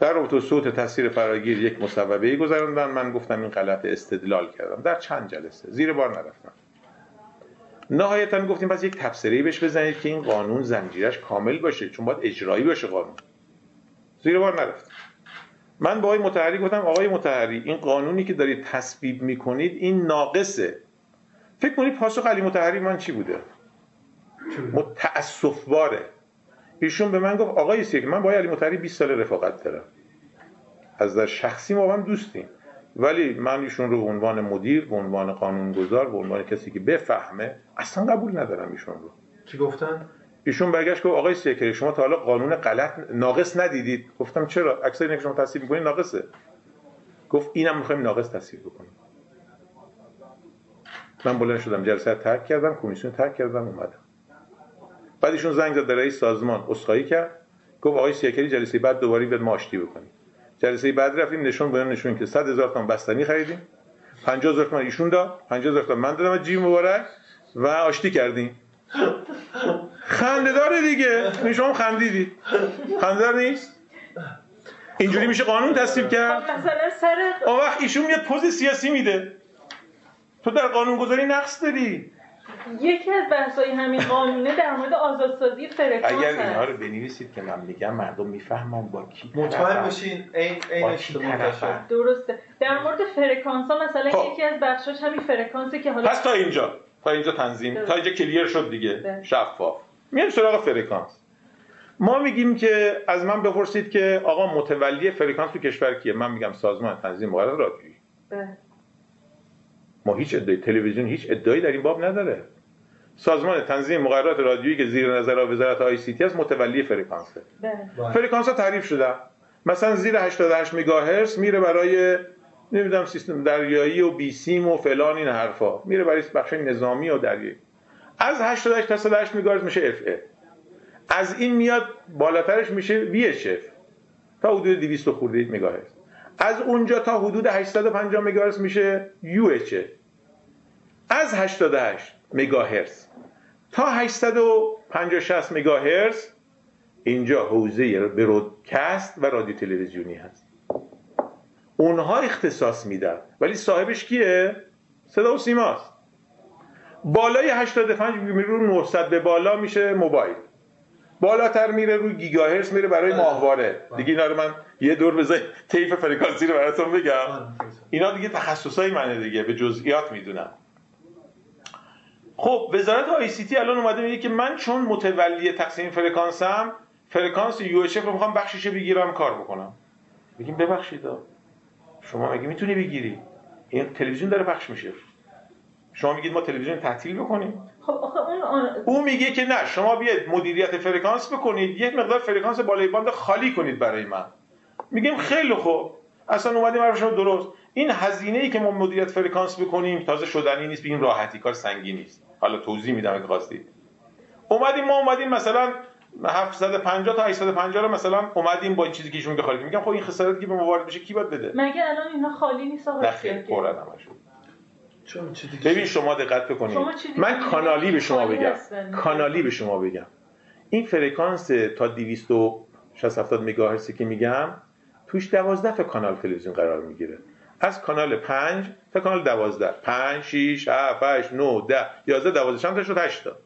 در رابطه صوت تاثیر فراگیر یک مصوبه ای گذراندن من گفتم این غلط استدلال کردم. در چند جلسه زیر بار نرفتم. نهایتا گفتیم پس یک تفسیری بهش بزنید که این قانون زنجیرش کامل باشه چون باید اجرایی باشه قانون. زیر بار نرفت من با آقای متحری گفتم آقای متحری این قانونی که دارید تصویب می‌کنید این ناقصه. فکر کنید پاسخ علی متحری من چی بوده؟ متاسف باره ایشون به من گفت آقای سیک من با علی متحری 20 سال رفاقت دارم. از در شخصی ما هم دوستیم. ولی من ایشون رو به عنوان مدیر به عنوان قانونگذار به عنوان کسی که بفهمه اصلا قبول ندارم ایشون رو. چی گفتن؟ ایشون برگشت گفت آقای سیکری شما تا حالا قانون غلط ناقص ندیدید. گفتم چرا؟ اکثر اینکه شما تصویب می‌کنید ناقصه. گفت اینم می‌خوایم ناقص تصویب بکنیم. من بلند شدم جلسه ترک کردم کمیسیون ترک کردم اومدم. بعد ایشون زنگ زد رئیس سازمان عذرخواهی کرد. گفت آقای سیکری جلسه بعد دوباره بیاد ما آشتی بکنیم. جلسه بعد رفتیم نشون به نشون که 100 هزار تومان بستنی خریدیم. 50 هزار تومان ایشون داد. 50 هزار تومان من دادم جیب مبارک و آشتی کردیم. خنده داره دیگه شما خندیدید خنده نیست؟ اینجوری میشه قانون تصویب کرد؟ خب، مثلا سر وقت ایشون میاد پوز سیاسی میده. تو در قانون گذاری نقص داری. یکی از بحث‌های همین قانونه در مورد آزادسازی فرکانس اگر اینها رو بنویسید که من میگم مردم می‌فهمن با کی مطمئن باشین این این درسته. در مورد فرکانس ها مثلا خب. یکی از بخشاش همین فرکانسه که حالا پس تا اینجا. تا اینجا تنظیم. تا اینجا clear شد دیگه. ده. شفاف. میایم سراغ فرکانس. ما میگیم که از من بپرسید که آقا متولی فرکانس تو کشور کیه؟ من میگم سازمان تنظیم مقررات رادیویی ما هیچ ادعای تلویزیون هیچ ادعایی در این باب نداره. سازمان تنظیم مقررات رادیویی که زیر نظر وزارت ICT است متولی فرکانسه بله. فرکانس ها تعریف شده. مثلا زیر 88 مگاهرتز میره برای نمی‌دونم سیستم دریایی و بی سیم و فلان این حرفا. میره برای بخش نظامی و دریایی. از 88 تا 108 مگاهرتز میشه اف از این میاد بالاترش میشه وی اچ تا حدود 200 خورده مگاهرتز از اونجا تا حدود 850 مگاهرتز میشه اچ از 88 مگاهرتز تا 850 60 مگاهرتز اینجا حوزه برودکست و رادیو تلویزیونی هست. اونها اختصاص میدن. ولی صاحبش کیه؟ صدا و سیماست. بالای 85 رو 900 به بالا میشه موبایل. بالاتر میره روی گیگاهرتز میره برای بله. ماهواره. بله. دیگه اینا رو من یه دور بذار طیف فرکانسی رو براتون بگم. بله، اینا دیگه تخصصای منه دیگه به جزئیات می‌دونم. خب وزارت آی سی تی الان اومده میگه که من چون متولی تقسیم فرکانسم فرکانس UH رو می‌خوام بخشش بگیرم کار بکنم. میگیم ببخشید شما مگه می‌تونی بگیری؟ این تلویزیون داره پخش میشه. شما میگید ما تلویزیون تعطیل بکنیم. خب اون او میگه که نه شما بیاید مدیریت فرکانس بکنید یک مقدار فرکانس بالای باند خالی کنید برای من. میگیم خیلی خوب. اصلا اومدیم حرف شما درست. این هزینه ای که ما مدیریت فرکانس بکنیم تازه شدنی نیست بگیم راحتی کار سنگین نیست. حالا توضیح میدم اگه خواستید. اومدیم ما اومدیم مثلا 750 تا 850 رو مثلا اومدیم با این چیزی که ایشون بخارید میگم خب این خسارتی که به موارد بشه کی باید بده؟ مگه الان اینا خالی نیست آقا؟ ببین شما دقت بکنید. من کانالی به شما بگم. کانالی به شما بگم. این فرکانس تا 260 70 مگاهرتزی که میگم توش 12 تا کانال تلویزیون قرار می‌گیره. از کانال 5 تا کانال 12 5 6 7 8 9 10 11 12 چند تا شد 8 تا.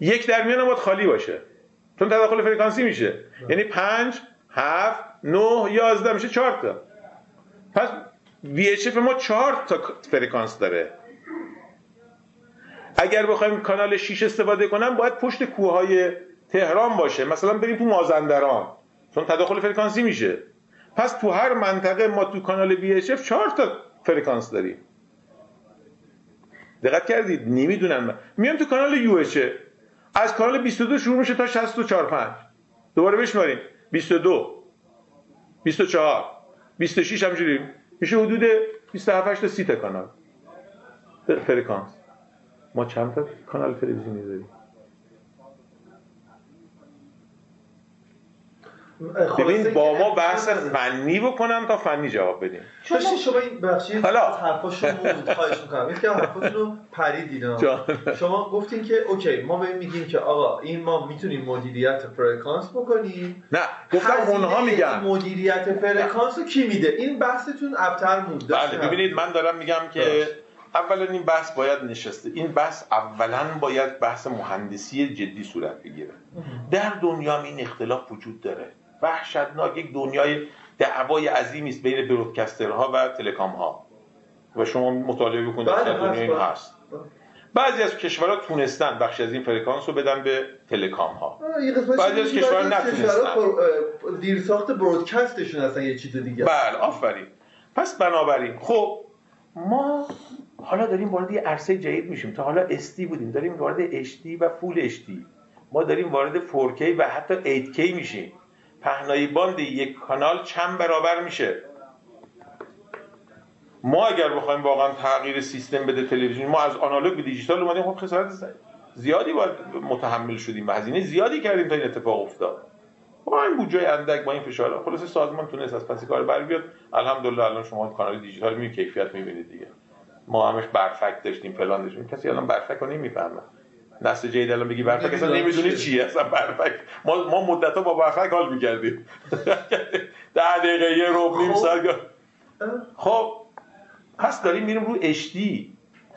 یک در میان باید خالی باشه. چون تداخل فرکانسی میشه. یعنی 5 7 9 11 میشه 4 تا. پس VHF ما 4 تا فرکانس داره. اگر بخوایم کانال 6 استفاده کنم باید پشت کوههای تهران باشه. مثلا بریم تو مازندران چون تداخل فرکانسی میشه. پس تو هر منطقه ما تو کانال VHF 4 تا فرکانس داریم. دقت کردید؟ نمی‌دونن میام تو کانال UH از کانال 22 شروع میشه تا 64 5 دوباره بشماریم. 22 24 26 همجوری میشه حدود 27 تا 30 تا کانال. فرکانس ما چند تا کانال تلویزیونی داریم؟ ببین با ما بحث فنی بکنم تا فنی جواب بدیم. شما شما این بخشی حالا حرفاشون خواهش می‌کنم. که حرفاتون رو پریدین شما گفتین که okay ما ببین میگیم که آقا این ما می‌تونیم مدیریت فرکانس بکنیم. نه گفتم اونها میگن. مدیریت فرکانس رو کی میده؟ این بحثتون ابتر مونده. بله ببینید من دارم میگم که اولا این بحث باید نشسته. این بحث اولا باید بحث مهندسی جدی صورت بگیره. در دنیا این اختلاف وجود داره. وحشتناک یک دنیای دعوای عظیمی است بین برودکسترها و تلکام ها و شما مطالعه بکنید در بله، دنیا این هست بعضی از کشورها تونستن بخشی از این فرکانس رو بدن به تلکام ها بعضی از کشورها نتونستن. دیر ساخت برودکستشون هستن یه چیز دیگه. بله آفرین. پس بنابراین خب ما حالا داریم وارد یه عرصه جدید میشیم. تا حالا استی بودیم داریم وارد HD و فول HD ما داریم وارد 4K و حتی 8K میشیم. پهنایی باند یک کانال چند برابر میشه؟ ما اگر بخوایم واقعا تغییر سیستم بده تلویزیون ما از آنالوگ به دیجیتال اومدیم خب خسارت زیادی باید متحمل شدیم و هزینه زیادی کردیم تا این اتفاق افتاد. با این بودجه اندک با این فشار. خلاص سازمان تونست از پس کار بر بیاد. الحمدلله الان شما کانال دیجیتال می کیفیت می‌بینید دیگه. ما همش برفک داشتیم فلان داشتیم. کسی الان برفک رو نمی‌فهمه. نسل جدید الان بگی برفک اصلا نمی‌دونی چیه. اصلا برفک. ما ما مدت با برفک حال می‌کردیم. ده دقیقه یه رو نیم خب. ساعت. خب پس داریم میریم رو اشتی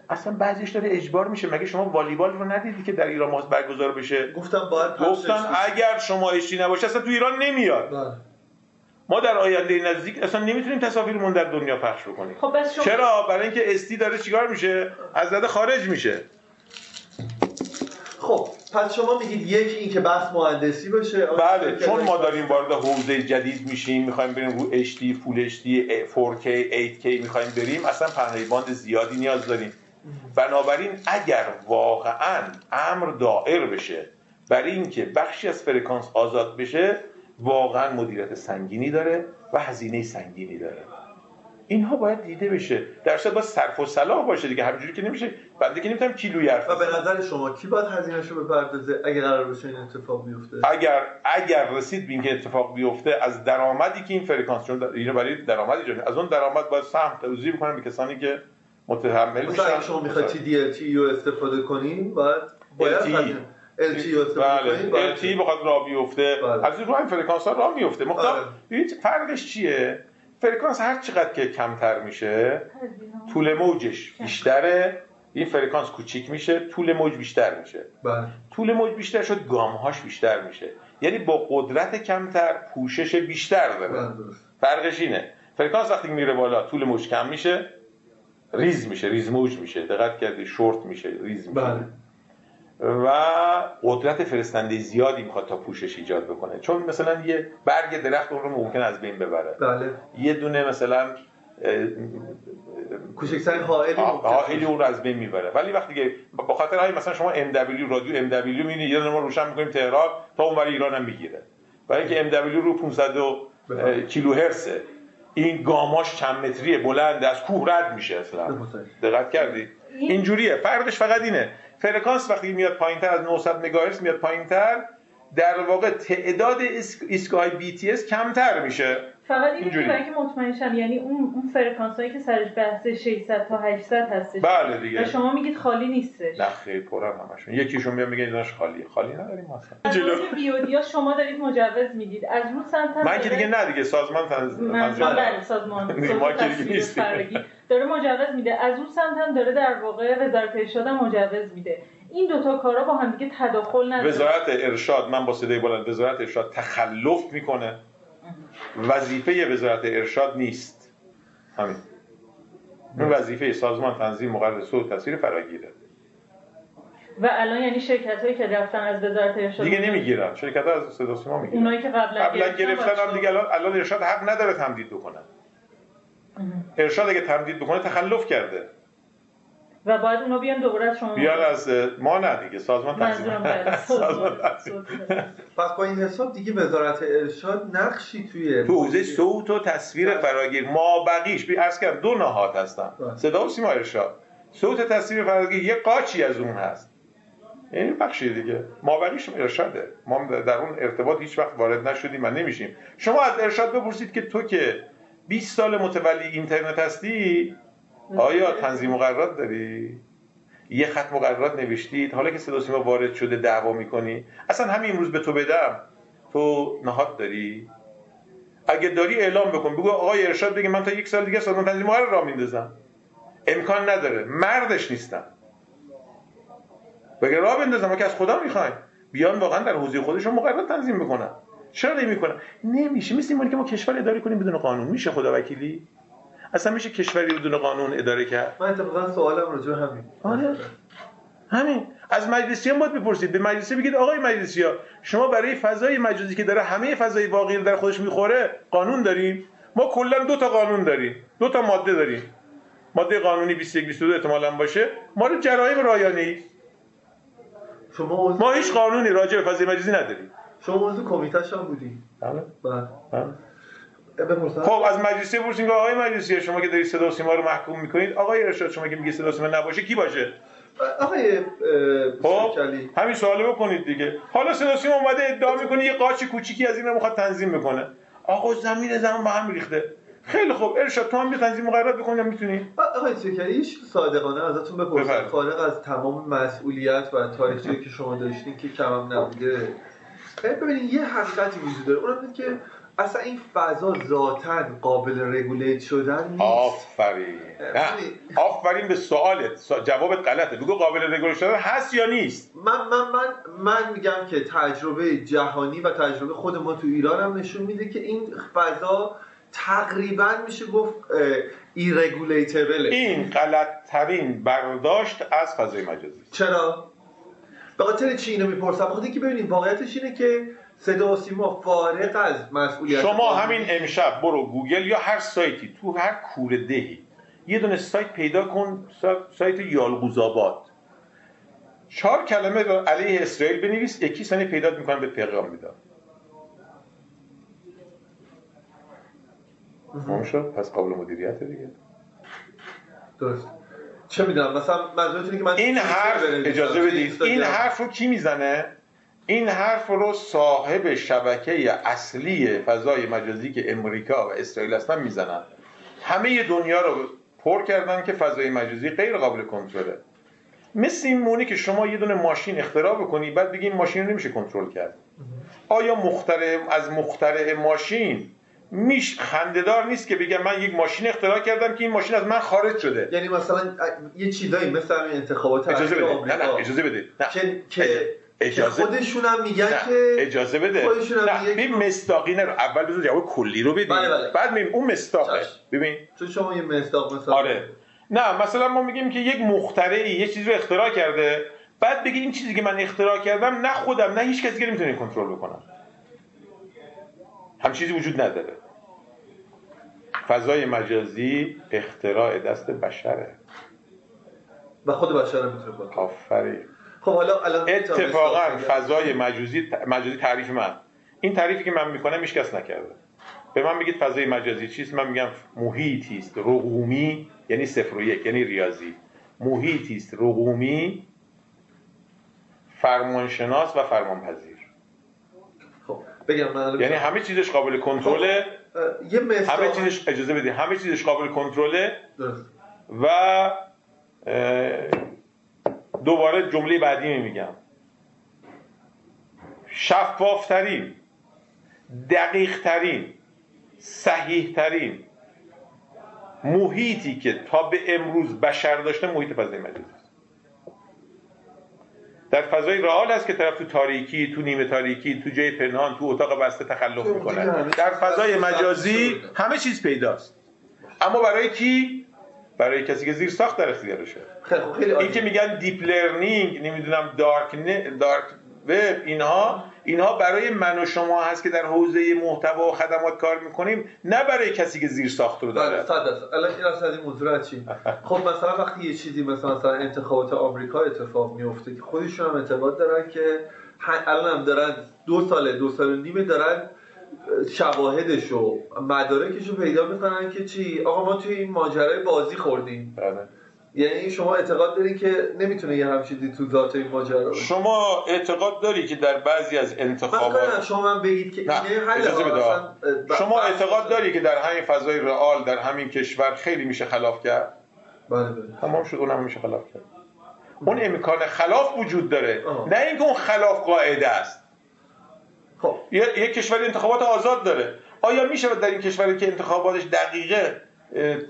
اصلا بعضیش داره اجبار میشه. مگه شما والیبال رو ندیدی که در ایران ماست برگزار بشه؟ گفتم باید گفتن. اگر شما اشتی نباشه اصلا تو ایران نمیاد. بله. ما در آینده نزدیک اصلا نمی‌تونیم تصاویرمون در دنیا پخش بکنیم. خب بس شما چرا؟ برای اینکه استی داره چیکار میشه؟ از زده خارج میشه. خب پس شما میگید یکی این که بحث مهندسی باشه بله چون ما داریم وارد حوزه جدید میشیم می‌خوایم بریم رو HD فول HD 4K 8K می‌خوایم بریم اصلا پهنه باند زیادی نیاز داریم. بنابراین اگر واقعا امر دائر بشه برای اینکه بخشی از فرکانس آزاد بشه واقعا مدیریت سنگینی داره و هزینه سنگینی داره. اینها باید دیده بشه. در باید صرف و صلاح باشه دیگه. همینجوری که نمیشه. بنده که نمی‌تونم کیلویی حرف و به. نظر شما کی باید هزینه‌شو بپردازه اگه قرار باشه این اتفاق بیفته؟ اگر اگر رسید به اینکه اتفاق بیفته از درآمدی که این فرکانس چون در- اینو برای درآمد ایجاد از اون درآمد باید سهم توزیع بکنن به کسانی که متحمل مثلا اگه میشن. شما می‌خواید TDLT رو استفاده کنین باید باید LTE. کنین بله LTE بخواد راه بیفته. بله. از رو این فرکانس ها راه میفته. مقدار فرقش چیه؟ فرکانس هر چقدر که کمتر میشه طول موجش بیشتره. این فرکانس کوچیک میشه طول موج بیشتر میشه. بله. طول موج بیشتر شد گامهاش بیشتر میشه. یعنی با قدرت کمتر پوشش بیشتر داره. بله فرقش اینه. فرکانس وقتی میره بالا طول موج کم میشه ریز میشه ریز موج میشه. دقت کردی شورت میشه ریز میشه. بله. و قدرت فرستنده زیادی می‌خواد تا پوشش ایجاد بکنه. چون مثلا یه برگ درخت اون رو ممکن از بین ببره. بله. یه دونه مثلا اه، کوچکترین حائلی اون رو از بین می‌بره. ولی وقتی که با خاطر همین مثلا شما MW رادیو MW می‌بینی یه دونه ما روشن می‌کنیم تهران تا اون برای ایران هم می‌گیره. برای اینکه MW رو 500 و اه، کیلو هرتزه این گاماش چند متریه بلنده از کوه رد میشه اصلا. متوجه. دقت کردی؟ اینجوریه. فرقش فقط اینه. فرکانس وقتی میاد پایینتر از 900 مگاهرتز میاد پاینتر در واقع تعداد ایستگاه BTS کمتر میشه. فقط اینه که اینجوری. برای اینکه مطمئن شم یعنی اون اون فرکانس هایی که سرش بحث 600 تا 800 هستش. بله و دیگه شما میگید خالی نیستش. نه خیلی پرم همشون. یکیشون میاد میگه ایناش خالیه. خالی نداریم ما اصلا. جلو. VOD یا شما دارید مجوز می‌دید. از رو سمت من که دیگه نه دیگه سازمان تنظیم بله سازمان. ما که دیگه نیستیم. داره مجوز میده. از اون سمت هم داره در واقع وزارت ارشاد هم مجوز میده. این دوتا کارا با هم دیگه تداخل نداره وزارت ارشاد من با صدای بلند وزارت ارشاد تخلف می‌کنه. وظیفه وزارت ارشاد نیست. همین. این وظیفه سازمان تنظیم مقرر صوت تصویر فراگیره. و الان یعنی شرکت هایی که رفتن از وزارت ارشاد دیگه نمی‌گیرن. شرکت ها از صدا سیما می‌گیرن. اونایی که قبلا قبلا گرفتن هم دیگه الان الان ارشاد حق نداره تمدید بکنه. ارشاد اگه تمدید بکنه تخلف کرده. و باید اونا بیان دوباره از شما بیان از ما نه دیگه سازمان تنظیم منظورم بله. سازمان پس با این حساب دیگه وزارت ارشاد نقشی توی تو حوزه صوت و تصویر فراگیر. ما بقیش بی ارز کردم دو نهاد هستن. بله. صدا و سیما ارشاد. صوت تصویر فراگیر یه قاچی از اون هست. این بخشی دیگه. ما بقیش ارشاده. ما در اون ارتباط هیچ وقت وارد نشدیم و نمیشیم. شما از ارشاد بپرسید که تو که 20 سال متولی اینترنت هستی؟ آیا تنظیم مقررات داری؟ یه خط مقررات نوشتید حالا که صدا سیما وارد شده دعوا می‌کنی. اصلا همین امروز به تو بدم. تو نهاد داری. اگه داری اعلام بکن. بگو آقای ارشاد بگه من تا یک سال دیگه سازمان تنظیم مقرر را میندازم. امکان نداره. مردش نیستم. بگه راه بندازم. که از خدا می‌خوایم. بیان واقعا در حوزه خودشون مقررات تنظیم بکنن. چرا نمی‌کنن نمیشه. مثل این که ما کشور اداره کنیم بدون قانون. میشه خدا وکیلی؟ اصلا میشه کشوری بدون قانون اداره کرد؟ من اتفاقا سوالم راجع به همین. آره. همین. از مجلسیان باید بپرسید. به مجلسی بگید آقای مجلسی ها شما برای فضای مجازی که داره همه فضای واقعی رو در خودش می‌خوره قانون داریم ما کلا دو تا قانون داریم. دو تا ماده داریم. ماده قانونی 21 22 احتمالاً باشه. ما رو جرایم رایانه ای شما ما هیچ قانونی راجع به فضای مجازی نداریم. شما عضو کمیته‌ش هم بودی. بله. بله. بله. خب از مجلسی بپرسین که آقای مجلسی شما که دارید صدا و سیما رو محکوم می‌کنید آقای ارشاد شما که میگه صدا سیما نباشه کی باشه؟ آقای خب همین سوالو بکنید دیگه. حالا صدا سیما اومده ادعا می‌کنه یه قاچ کوچیکی از این رو می‌خواد تنظیم می‌کنه. آقا زمین زمان به هم ریخته. خیلی خوب. ارشاد تو هم بیا تنظیم مقررات بکن یا می‌تونی؟ آقای هیچ صادقانه ازتون بپرسم. فارغ از تمام مسئولیت و تاریخچه‌ای که شما داشتین که کمم نبوده. ببینید یه حقیقتی وجود داره. اونم اینه که اصلا این فضا ذاتا قابل رگولیت شدن نیست. آفرین. نه آفرین به سوالت. جوابت غلطه. بگو قابل رگولیت شدن هست یا نیست؟ من من من من میگم که تجربه جهانی و تجربه خود ما تو ایران هم نشون میده که این فضا تقریبا میشه گفت ایرگولیتبله این غلط ترین برداشت از فضای مجازی چرا؟ به خاطر چی اینو می‌پرسم؟ بخاطر اینکه ببینید واقعیتش اینه که صدا و سیما فارغ از مسئولیت شما همین امشب برو گوگل یا هر سایتی تو هر کوره دهی. یه دونه سایت پیدا کن سایت یالگوزآباد چهار کلمه علیه اسرائیل بنویس یکی سنی پیدا می‌کنن به پیغام میدن شد؟ پس قابل مدیریت دیگه. درست. چه می‌دونم مثلا منظورتونه که من این حرف اجازه بدید این حرف رو کی می‌زنه؟ این حرف رو صاحب شبکه اصلی فضای مجازی که امریکا و اسرائیل هستن می‌زنن. همه دنیا رو پر کردن که فضای مجازی غیر قابل کنترله. مثل این مونی که شما یه دونه ماشین اختراع بکنی بعد بگی این ماشین رو نمیشه کنترل کرد. آیا مخترع از مخترع ماشین میش خندهدار نیست که بگم من یک ماشین اختراع کردم که این ماشین از من خارج شده. یعنی مثلا یه چیزایی مثل انتخابات اجازه بده. نه نه اجازه بده. نه. که, که اجازه خودشون هم میگن که اجازه بده. خودشون هم میگن مستاقینه رو اول بذار جواب کلی رو بدیم. بله بله. بعد میگیم اون مستاقه ببین. تو شما یه مستاق مثلا آره. نه مثلا ما میگیم که یک مخترعی یه چیزی رو اختراع کرده. بعد بگی این چیزی که من اختراع کردم نه خودم نه هیچ کسی دیگه نمی‌تونه کنترل بکنم هم چیزی وجود نداره. فضای مجازی اختراع دست بشره. و خود بشر می‌تونه کنه آفرین. خب حالا الان اتفاقا فضای مجازی مجازی تعریف من. این تعریفی که من می‌کنم هیچ کس نکرده. به من میگید فضای مجازی چیست؟ من میگم محیطی است. رقومی یعنی صفر و یک یعنی ریاضی. محیطی است. رقومی فرمانشناس و فرمانپذیر. خب بگم من یعنی همه چیزش قابل کنترله. یه همه چیزش اجازه بدید همه چیزش قابل کنترله. و دوباره جمله بعدی میگم. شفافترین دقیقترین صحیحترین محیطی که تا به امروز بشر داشته محیط فضای مجازی. در فضای real هست که طرف تو تاریکی تو نیمه تاریکی تو جای پنهان تو اتاق بسته تخلف می‌کنه در فضای مجازی همه چیز پیداست. اما برای کی؟ برای کسی که زیر ساخت در اختیارشه. خیلی این که میگن deep learning نمی‌دونم dark. dark web اینها اینها برای من و شما هست که در حوزه محتوا و خدمات کار می‌کنیم نه برای کسی که زیر ساخت رو داره. صد الان این این موضوع چی؟ خب مثلا وقتی یه چیزی مثلا مثلا انتخابات آمریکا اتفاق میفته که خودشون هم اعتقاد دارن که الان هم دارن دو ساله دو سال و نیمه دارن شواهدش و مدارکش رو پیدا می‌کنن که چی؟ آقا ما توی این ماجرای بازی خوردیم. بله. یعنی شما اعتقاد دارین که نمی‌تونه یه همچین چیزی تو ذات این ماجرا باشه؟ شما اعتقاد داری که در بعضی از انتخابات شما من بگید که اینه شما اعتقاد داری که در همین فضای رئال در همین کشور خیلی میشه خلاف کرد؟ بله بله. تمام شد اونم میشه خلاف کرد. اون امکان خلاف وجود داره. نه اینکه اون خلاف قاعده است. خب. یه, یه کشور انتخابات آزاد داره. آیا میشه در این کشوری که انتخاباتش دقیقه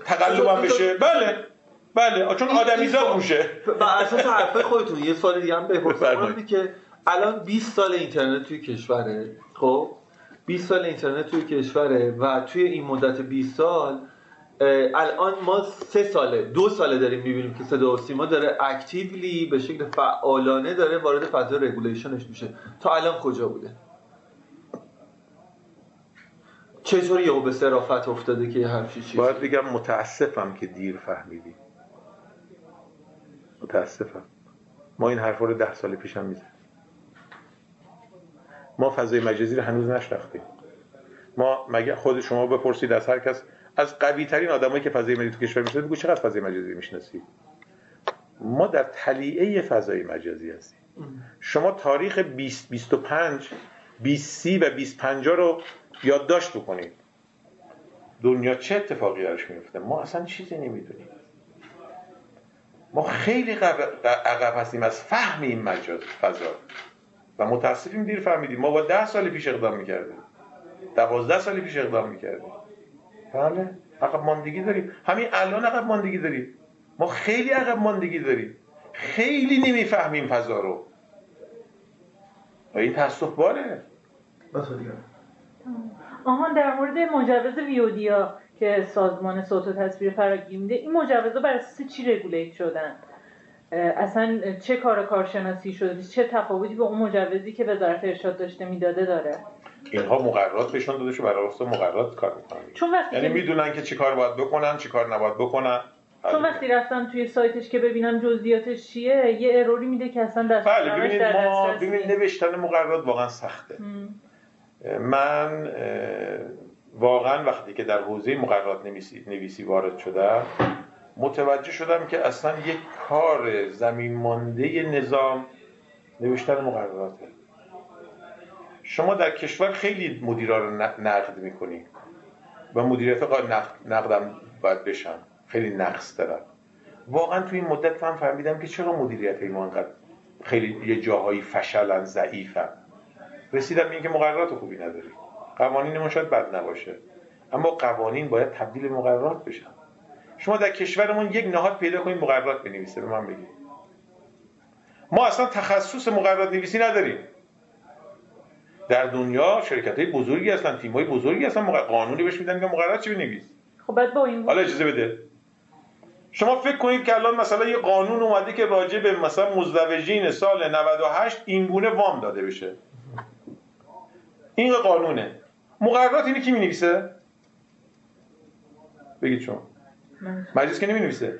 تقلب هم بشه؟ بله. بله چون آدمیزاد روشه بر اساس حرفای خودتون یه سوال دیگه هم بپرسم. که الان 20 سال اینترنت توی کشوره خب؟ 20 سال اینترنت توی کشوره و توی این مدت 20 سال الان ما سه ساله دو ساله داریم می‌بینیم که صدا و سیما داره اکتیولی به شکل فعالانه داره وارد فضای رگولیشنش میشه. تا الان کجا بوده؟ چطور یهو به صرافت افتاده که همچی چیزی؟ باید بگم متاسفم که دیر فهمیدیم. متاسفم. ما این حرفا رو ده سال پیش هم میزن ما فضای مجازی رو هنوز نشناختیم. ما مگه خود شما بپرسید از هر کس از قوی ترین آدمایی که فضای مجازی تو کشور می‌شناسه بگو چقدر فضای مجازی می‌شناسی؟ ما در تلیعه فضای مجازی هستیم. شما تاریخ 20 25 20 و 25 رو یادداشت بکنید. دنیا چه اتفاقی درش میفته ما اصلا چیزی نمی‌دونیم. ما خیلی عقب هستیم از فهم این مجاز فضا. و متاسفیم دیر فهمیدیم. ما با ده سال پیش اقدام می‌کردیم. دوازده سال پیش اقدام می‌کردیم. بله. عقب ماندگی داریم. همین الان عقب ماندگی داریم. ما خیلی عقب ماندگی داریم. خیلی نمی‌فهمیم فضا رو. و این تصف باره. آهان در مورد مجوز ویودیا که سازمان صوت و تصویر فراگیری میده این مجوزها بر اساس چی رگولیت شدن؟ اصلا چه کار کارشناسی شده؟ چه تفاوتی به اون مجوزی که وزارت ارشاد داشته می‌داده داره؟ اینها مقررات بهشون داده شده برای اساس مقررات کار می‌کنن. چون وقتی یعنی می‌دونن که چی کار باید بکنن چی کار نباید بکنن. چون وقتی رفتم توی سایتش که ببینم جزئیاتش چیه یه اروری میده که اصلا دست بله ببینید ما ببینید. نوشتن مقررات واقعا سخته. م. من واقعا وقتی که در حوزه مقررات نویسی, نویسی وارد شدم متوجه شدم که اصلا یک کار زمین مانده نظام نوشتن مقرراته. شما در کشور خیلی مدیرا رو نقد می‌کنی. و مدیریت نقد نقدم باید بشن خیلی نقص دارن واقعا توی این مدت من فهمیدم که چرا مدیریت ما انقدر خیلی یه جاهایی فشلن ضعیفن. رسیدم به اینکه مقررات خوبی نداری. قوانین ما شاید بد نباشه. اما قوانین باید تبدیل به مقررات بشن. شما در کشورمون یک نهاد پیدا کنید مقررات بنویسه به من بگید. ما اصلا تخصص مقررات نویسی نداریم. در دنیا شرکت های بزرگی هستن تیم های بزرگی هستن مق- قانونی بهش میدن که مقررات چی بنویس؟ خب بعد با این حالا اجازه بده. شما فکر کنید که الان مثلا یه قانون اومده که راجع به مثلا مزدوجین سال 98 این گونه وام داده بشه. این قانونه. مقررات اینو کی می‌نویسه؟ بگید شما. مجلس که نمی‌نویسه؟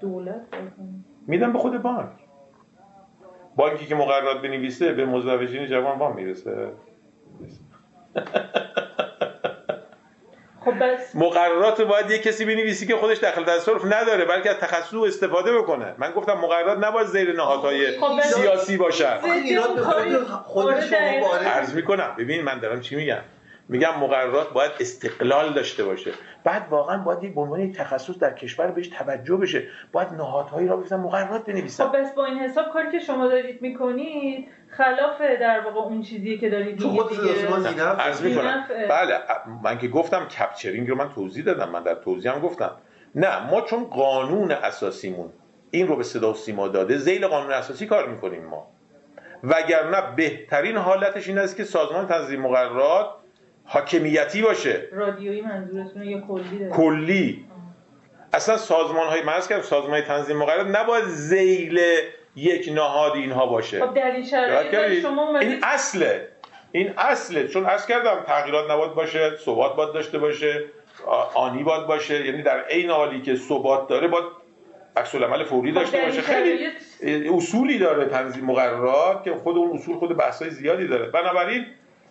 دولت. میدن به خود بانک. بانکی که مقررات بنویسه به مزدوجین جوان وام می‌رسه. مقررات باید یه کسی بنویسی که خودش دخل تصرف نداره بلکه از تخصص او استفاده بکنه. من گفتم مقررات نباید زیر نهادهای خب، بس- سیاسی باشن. خود آره، شما. وارد عرض می‌کنم. ببین من دارم چی میگم؟ میگم مقررات باید استقلال داشته باشه. بعد واقعا باید یک به عنوان تخصص در کشور بهش توجه بشه. باید نهادهایی را بزنن مقررات بنویسن. خب بس با این حساب کاری که شما دارید می‌کنید خلاف در واقع اون چیزیه که دارید میگید خود دیگه. عرض می‌کنم. بله من که گفتم کپچرینگ رو من توضیح دادم من در توضیح هم گفتم. نه ما چون قانون اساسیمون این رو به صدا و سیما داده زیل قانون اساسی کار می‌کنیم ما. وگرنه بهترین حالتش این است که سازمان تنظیم مقررات حاکمیتی باشه. رادیویی منظورتونه یا کلی دارید کلی. اصلا سازمان های مرز کردم سازمان های تنظیم مقررات نباید زیل یک نهاد اینها باشه. خب در این شرایط؟ شما این اصله. این اصله. چون از کردم تغییرات نباید باشه ثبات باید داشته باشه آنی باید باشه. یعنی در عین حالی که ثبات داره باید عکس العمل فوری خب داشته باشه. خیلی اصولی داره تنظیم مقررات که خود اون اصول خود بحث‌های زیادی داره. بنابراین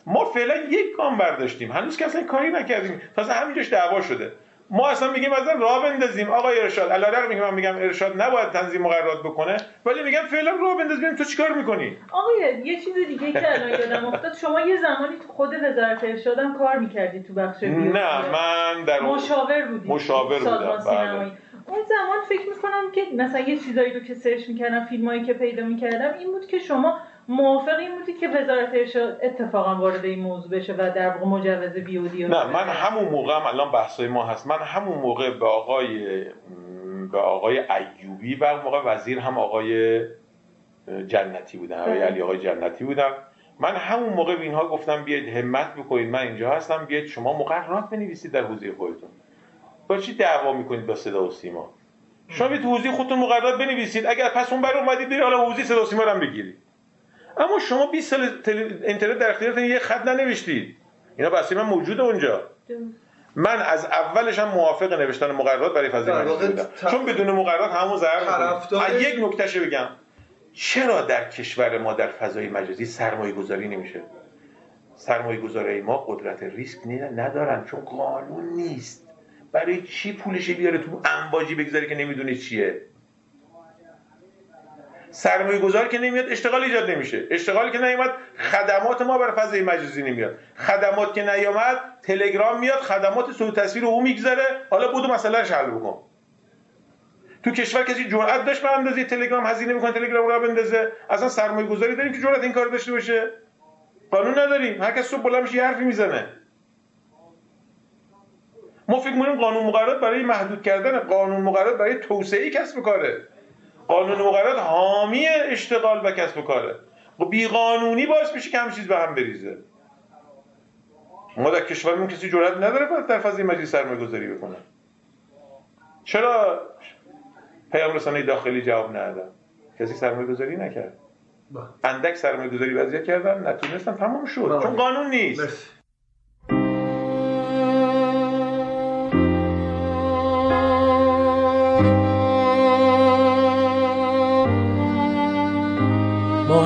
ما فعلا یک گام برداشتیم. هنوز که اصلا کاری نکردیم. تازه همینجاش دعوا شده. ما اصلا میگیم اصلا راه بندازیم. آقای ارشاد علیرغم اینکه من میگم ارشاد نباید تنظیم مقررات بکنه ولی میگم فعلا راه بنداز ببینیم تو چیکار می‌کنی؟ آقای یه چیز دیگه که الان یادم افتاد. شما یه زمانی تو خود وزارت ارشادم کار می‌کردید تو بخش بیولوژی. نه من در مشاور بودید مشاور بودم، سینمایی. اون زمان فکر می‌کنم که مثلا یه چیزایی رو که سرچ می‌کردم فیلمایی که پیدا می‌کردم این بود که شما موافق این بودی که وزارت ارشاد اتفاقا وارد این موضوع بشه و در واقع مجوز بیودی نه من همون موقع هم الان بحثای ما هست. من همون موقع به آقای به آقای ایوبی و موقع وزیر هم آقای جنتی بودن آقای بله. علی آقای جنتی بودن من همون موقع به اینها گفتم بیاید همت بکنید من اینجا هستم بیاید شما مقررات بنویسید در حوزه خودتون. با چی دعوا می‌کنید با صدا و سیما؟ شما تو حوزه خودتون مقررات بنویسید. اگر پس اون بر اومدید برید حالا حوزه صدا و سیما رو هم بگیرید. اما شما 20 سال تل... اینترنت در اختیارتون یه خط ننوشتید. اینا بحثی من موجوده اونجا. من از اولش هم موافق نوشتن مقررات برای فضای مجازی بودم. ت- چون بدون مقررات همون ضرر طرفدار-. یک نکتهشو بگم. چرا در کشور ما در فضای مجازی سرمایه گذاری نمیشه؟ سرمایه گذاری ما قدرت ریسک ندارن چون قانون نیست. برای چی پولش بیاره تو انباجی بگذاره که نمی‌دونه چیه؟ سرمایه گذار که نمیاد اشتغال ایجاد نمیشه. اشتغالی که نیومد خدمات ما برای فضای مجازی نمیاد. خدمات که نیامد تلگرام میاد خدمات صوت تصویر او می‌گذاره. حالا بودو مسئله حل بکن. تو کشور کسی جرأت داشت به اندازه تلگرام هزینه می‌کنه تلگرام رو بندازه. اصلا سرمایه گذاری داریم که جرأت این کار داشته باشه. قانون نداریم. هر کس صبح بلند میشه حرفی می‌زنه. ما فکر می‌کنیم قانون مقررات برای محدود کردن قانون مقررات برای توسعه کسب کاره. قانون مقررات حامی اشتغال و کسب کاره. و بی قانونی باعث میشه که همه چیز به هم بریزه. ما در کشورمون کسی جرئت نداره در فضای مجلس سرمایه گذاری بکنه. چرا پیام رسانه داخلی جواب ندادن کسی سرمایه گذاری نکرد. بله. اندک سرمایه گذاری وضعیت کردن نتونستن تمام شد. بله. چون قانون نیست.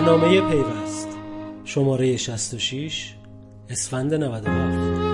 ماهنامه پیوست. شماره 66 اسفند 97